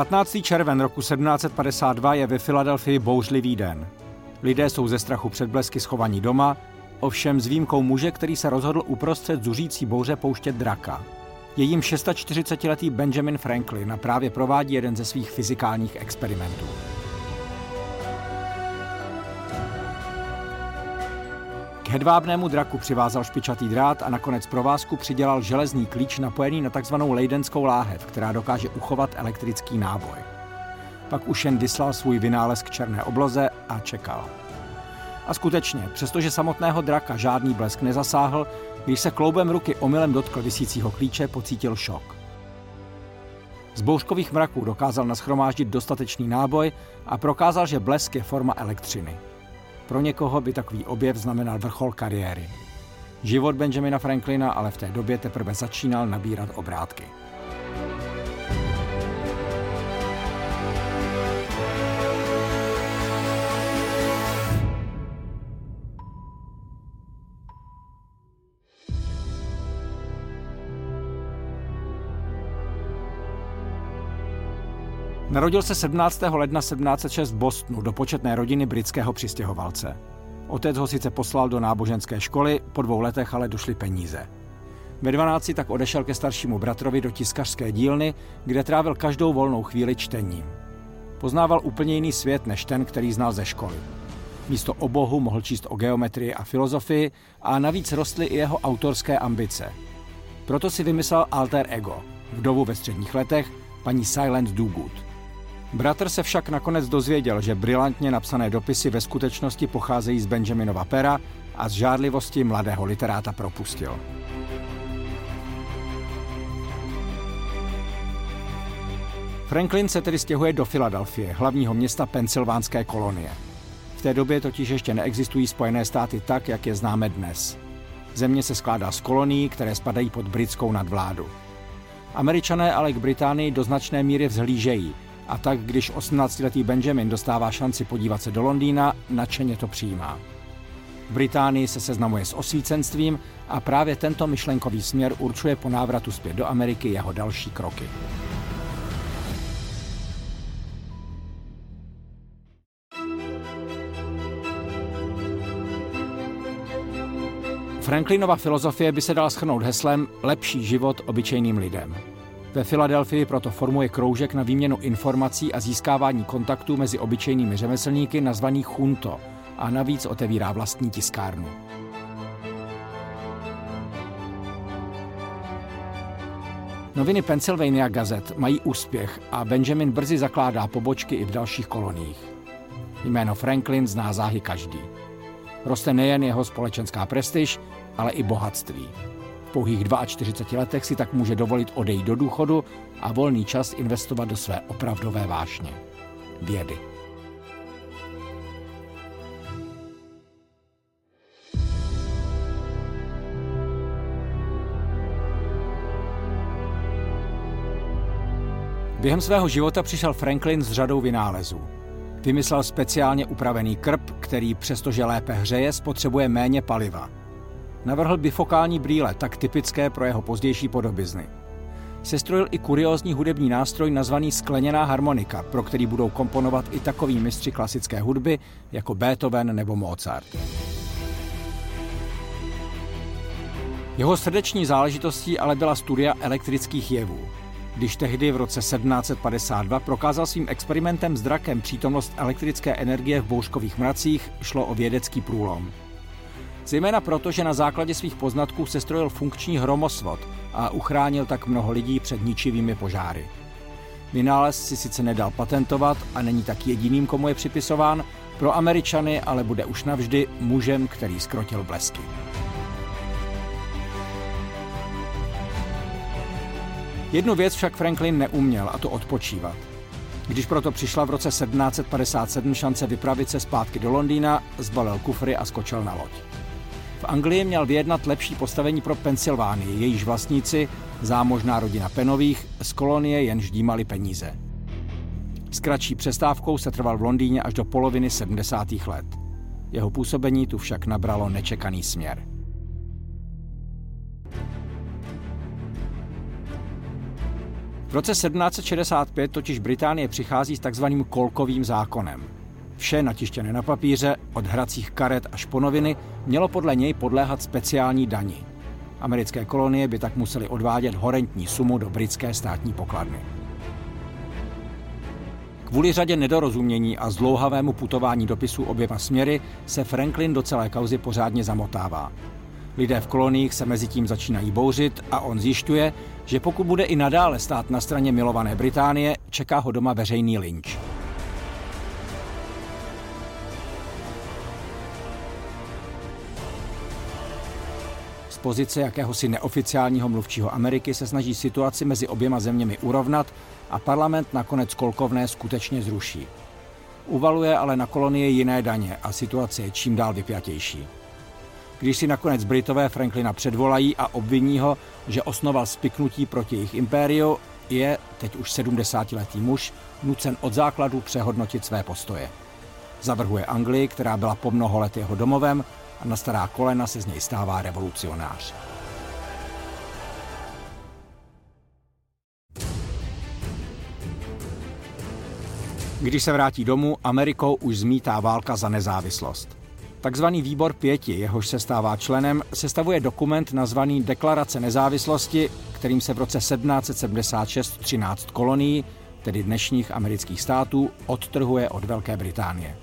Patnáctý červen roku 1752 je ve Filadelfii bouřlivý den. Lidé jsou ze strachu před blesky schovaní doma, ovšem s výjimkou muže, který se rozhodl uprostřed zuřící bouře pouštět draka. Jejím 640-letý Benjamin Franklin právě provádí jeden ze svých fyzikálních experimentů. Hedvábnému draku přivázal špičatý drát a nakonec provázku přidělal železný klíč napojený na tzv. lejdenskou láhev, která dokáže uchovat elektrický náboj. Pak už jen vyslal svůj vynález k černé obloze a čekal. A skutečně, přestože samotného draka žádný blesk nezasáhl, když se kloubem ruky omylem dotkl visícího klíče, pocítil šok. Z bouřkových mraků dokázal naschromáždit dostatečný náboj a prokázal, že blesk je forma elektřiny. Pro někoho by takový objev znamenal vrchol kariéry. Život Benjamina Franklina ale v té době teprve začínal nabírat obrátky. Narodil se 17. ledna 1706 v Bostonu do početné rodiny britského přistěhovalce. Otec ho sice poslal do náboženské školy, po dvou letech ale došly peníze. Ve 12 tak odešel ke staršímu bratrovi do tiskařské dílny, kde trávil každou volnou chvíli čtením. Poznával úplně jiný svět než ten, který znal ze školy. Místo o bohu mohl číst o geometrii a filozofii a navíc rostly i jeho autorské ambice. Proto si vymyslel alter ego, vdovu ve středních letech, paní Silent Dogood. Bratr se však nakonec dozvěděl, že brilantně napsané dopisy ve skutečnosti pocházejí z Benjaminova pera a z žádlivosti mladého literáta propustil. Franklin se tedy stěhuje do Filadelfie, hlavního města pensylvánské kolonie. V té době totiž ještě neexistují Spojené státy tak, jak je známe dnes. Země se skládá z kolonií, které spadají pod britskou nadvládu. Američané ale k Británii do značné míry vzhlížejí a tak, když 18-letý Benjamin dostává šanci podívat se do Londýna, nadšeně to přijímá. V Británii se seznamuje s osvícenstvím a právě tento myšlenkový směr určuje po návratu zpět do Ameriky jeho další kroky. Franklinova filozofie by se dala schrnout heslem lepší život obyčejným lidem. Ve Filadelfii proto formuje kroužek na výměnu informací a získávání kontaktů mezi obyčejnými řemeslníky nazvaný Chunto a navíc otevírá vlastní tiskárnu. Noviny Pennsylvania Gazette mají úspěch a Benjamin brzy zakládá pobočky i v dalších koloniích. Jméno Franklin zná záhy každý. Roste nejen jeho společenská prestiž, ale i bohatství. Pouhých 42 letech si tak může dovolit odejít do důchodu a volný čas investovat do své opravdové vášně. Vědy. Během svého života přišel Franklin s řadou vynálezů. Vymyslel speciálně upravený krb, který přestože lépe hřeje, spotřebuje méně paliva. Navrhl bifokální brýle, tak typické pro jeho pozdější podobizny. Sestrojil i kuriózní hudební nástroj nazvaný skleněná harmonika, pro který budou komponovat i takoví mistři klasické hudby jako Beethoven nebo Mozart. Jeho srdeční záležitostí ale byla studia elektrických jevů když tehdy v roce 1752 prokázal svým experimentem s drakem přítomnost elektrické energie v bouřkových mracích, šlo o vědecký průlom. Zejména proto, že na základě svých poznatků sestrojil funkční hromosvod a uchránil tak mnoho lidí před ničivými požáry. Vynález si sice nedal patentovat a není tak jediným, komu je připisován, pro Američany ale bude už navždy mužem, který skrotil blesky. Jednu věc však Franklin neuměl, a to odpočívat. Když proto přišla v roce 1757 šance vypravit se zpátky do Londýna, zbalil kufry a skočil na loď. V Anglii měl vyjednat lepší postavení pro Pensylvánii, jejíž vlastníci, zámožná rodina Penových, z kolonie jen ždímali peníze. S kratší přestávkou se trval v Londýně až do poloviny 70. let. Jeho působení tu však nabralo nečekaný směr. V roce 1765 totiž Británie přichází s takzvaným kolkovým zákonem. Vše natištěné na papíře, od hracích karet až po noviny, mělo podle něj podléhat speciální dani. Americké kolonie by tak museli odvádět horentní sumu do britské státní pokladny. Kvůli řadě nedorozumění a zdlouhavému putování dopisů oběma směry se Franklin do celé kauzy pořádně zamotává. Lidé v koloniích se mezi tím začínají bouřit a on zjišťuje, že pokud bude i nadále stát na straně milované Británie, čeká ho doma veřejný lynč. Pozice jakéhosi neoficiálního mluvčího Ameriky se snaží situaci mezi oběma zeměmi urovnat a parlament nakonec kolkovné skutečně zruší. Uvaluje ale na kolonie jiné daně a situace je čím dál vypjatější. Když si nakonec Britové Franklina předvolají a obviní ho, že osnoval spiknutí proti jejich impériu, je, teď už 70-letý muž, nucen od základu přehodnotit své postoje. Zavrhuje Anglii, která byla po mnoho let jeho domovem a na stará kolena se z něj stává revolucionář. Když se vrátí domů, Amerikou už zmítá válka za nezávislost. Takzvaný výbor pěti, jehož se stává členem, sestavuje dokument nazvaný Deklarace nezávislosti, kterým se v roce 1776 13 kolonií, tedy dnešních amerických států, odtrhuje od Velké Británie.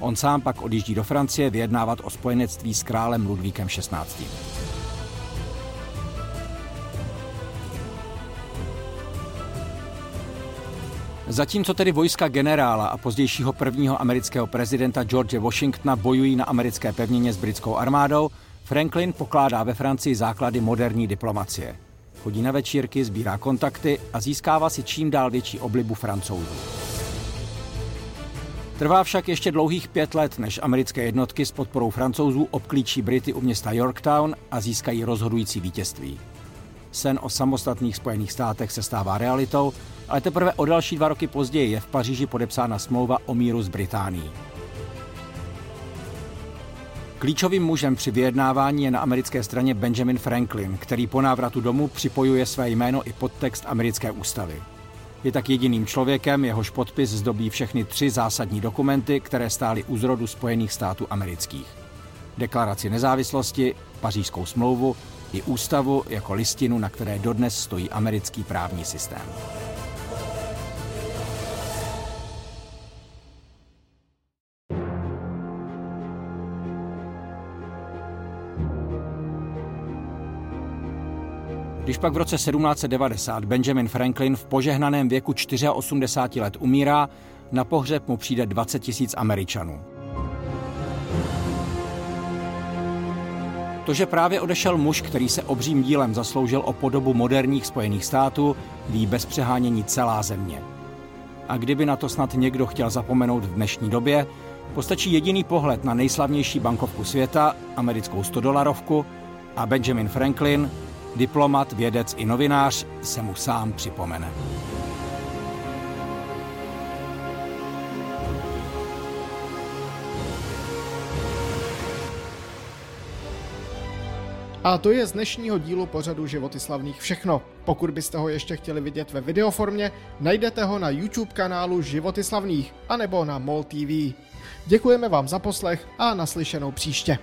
On sám pak odjíždí do Francie vyjednávat o spojenectví s králem Ludvíkem XVI. Zatímco tedy vojska generála a pozdějšího prvního amerického prezidenta George Washingtona bojují na americké pevnině s britskou armádou, Franklin pokládá ve Francii základy moderní diplomacie. Chodí na večírky, sbírá kontakty a získává si čím dál větší oblibu francouzů. Trvá však ještě dlouhých pět let, než americké jednotky s podporou francouzů obklíčí Brity u města Yorktown a získají rozhodující vítězství. Sen o samostatných Spojených státech se stává realitou, ale teprve o další dva roky později je v Paříži podepsána smlouva o míru s Británií. Klíčovým mužem při vyjednávání je na americké straně Benjamin Franklin, který po návratu domů připojuje své jméno i podtext americké ústavy. Je tak jediným člověkem, jehož podpis zdobí všechny tři zásadní dokumenty, které stály u zrodu Spojených států amerických. deklaraci nezávislosti, pařížskou smlouvu i ústavu jako listinu, na které dodnes stojí americký právní systém. Když pak v roce 1790 Benjamin Franklin v požehnaném věku 84 let umírá, na pohřeb mu přijde 20 tisíc Američanů. To, že právě odešel muž, který se obřím dílem zasloužil o podobu moderních Spojených států, ví bez přehánění celá země. A kdyby na to snad někdo chtěl zapomenout v dnešní době, postačí jediný pohled na nejslavnější bankovku světa, americkou 100-dolarovku, a Benjamin Franklin, diplomat, vědec i novinář, se mu sám připomene. A to je z dnešního dílu pořadu Životy slavných všechno. Pokud byste ho ještě chtěli vidět ve videoformě, najdete ho na YouTube kanálu Životy slavných anebo na MOL TV. Děkujeme vám za poslech a naslyšenou příště.